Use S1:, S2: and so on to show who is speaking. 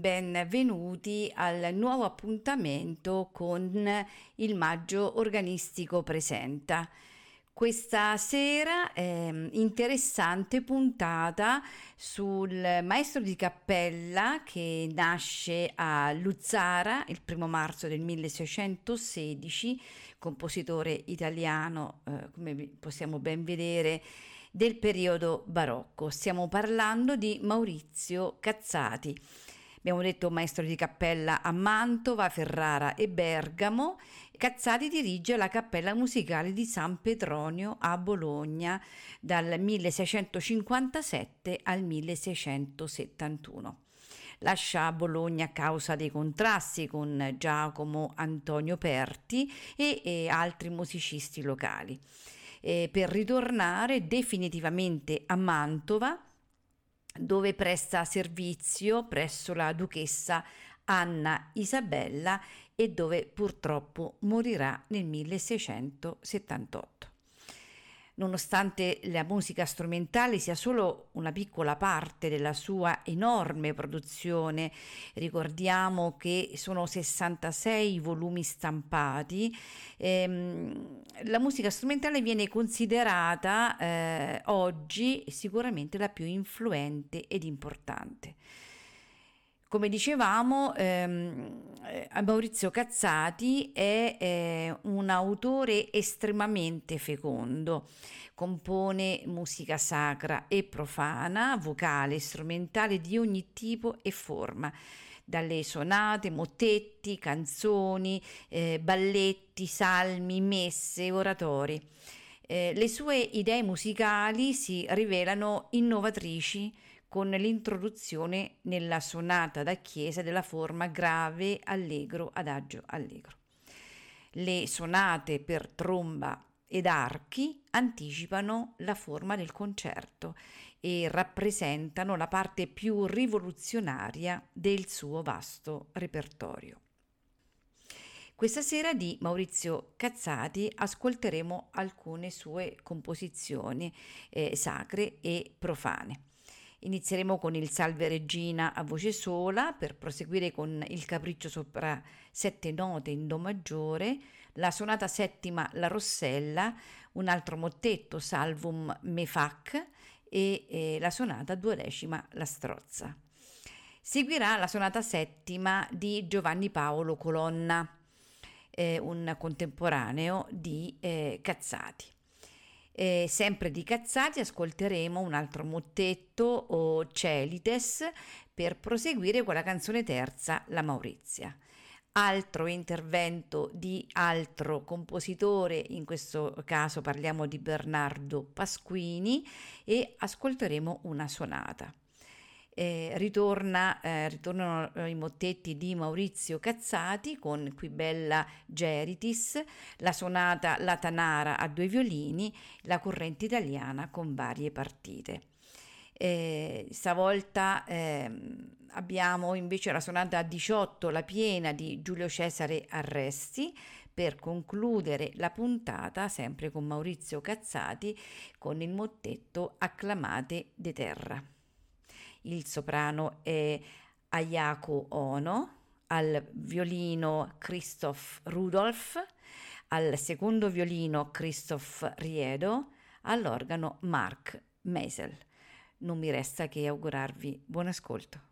S1: benvenuti al nuovo appuntamento con il Maggio Organistico Presenta. Questa sera eh, interessante puntata sul maestro di cappella che nasce a Luzzara il primo marzo del 1616, compositore italiano, eh, come possiamo ben vedere del periodo barocco. Stiamo parlando di Maurizio Cazzati. Abbiamo detto maestro di cappella a Mantova, Ferrara e Bergamo. Cazzati dirige la cappella musicale di San Petronio a Bologna dal 1657 al 1671 lascia Bologna a causa dei contrasti con Giacomo Antonio Perti e, e altri musicisti locali eh, per ritornare definitivamente a Mantova dove presta servizio presso la duchessa Anna Isabella e dove purtroppo morirà nel 1678. Nonostante la musica strumentale sia solo una piccola parte della sua enorme produzione, ricordiamo che sono 66 volumi stampati, ehm, la musica strumentale viene considerata eh, oggi sicuramente la più influente ed importante. Come dicevamo, ehm, eh, Maurizio Cazzati è eh, un autore estremamente fecondo. Compone musica sacra e profana, vocale, strumentale di ogni tipo e forma, dalle sonate, mottetti, canzoni, eh, balletti, salmi, messe, oratori. Eh, le sue idee musicali si rivelano innovatrici con l'introduzione nella sonata da chiesa della forma grave allegro adagio allegro. Le sonate per tromba ed archi anticipano la forma del concerto e rappresentano la parte più rivoluzionaria del suo vasto repertorio. Questa sera di Maurizio Cazzati ascolteremo alcune sue composizioni eh, sacre e profane. Inizieremo con il Salve Regina a voce sola per proseguire con il Capriccio sopra sette note in Do maggiore, la sonata settima La Rossella, un altro mottetto Salvum Me Fac e, e la sonata duodecima La Strozza. Seguirà la sonata settima di Giovanni Paolo Colonna, eh, un contemporaneo di eh, Cazzati. Eh, sempre di Cazzati ascolteremo un altro mottetto o Celites per proseguire con la canzone terza La Maurizia. Altro intervento di altro compositore, in questo caso parliamo di Bernardo Pasquini e ascolteremo una sonata eh, ritorna, eh, ritornano eh, i mottetti di Maurizio Cazzati con Qui bella Geritis, la sonata La Tanara a due violini, la corrente italiana con varie partite. Eh, stavolta eh, abbiamo invece la sonata a 18, la piena di Giulio Cesare Arresti, per concludere la puntata sempre con Maurizio Cazzati con il mottetto Acclamate de Terra il soprano è Ayako Ono, al violino Christoph Rudolf, al secondo violino Christoph Riedo, all'organo Mark Meisel. Non mi resta che augurarvi buon ascolto.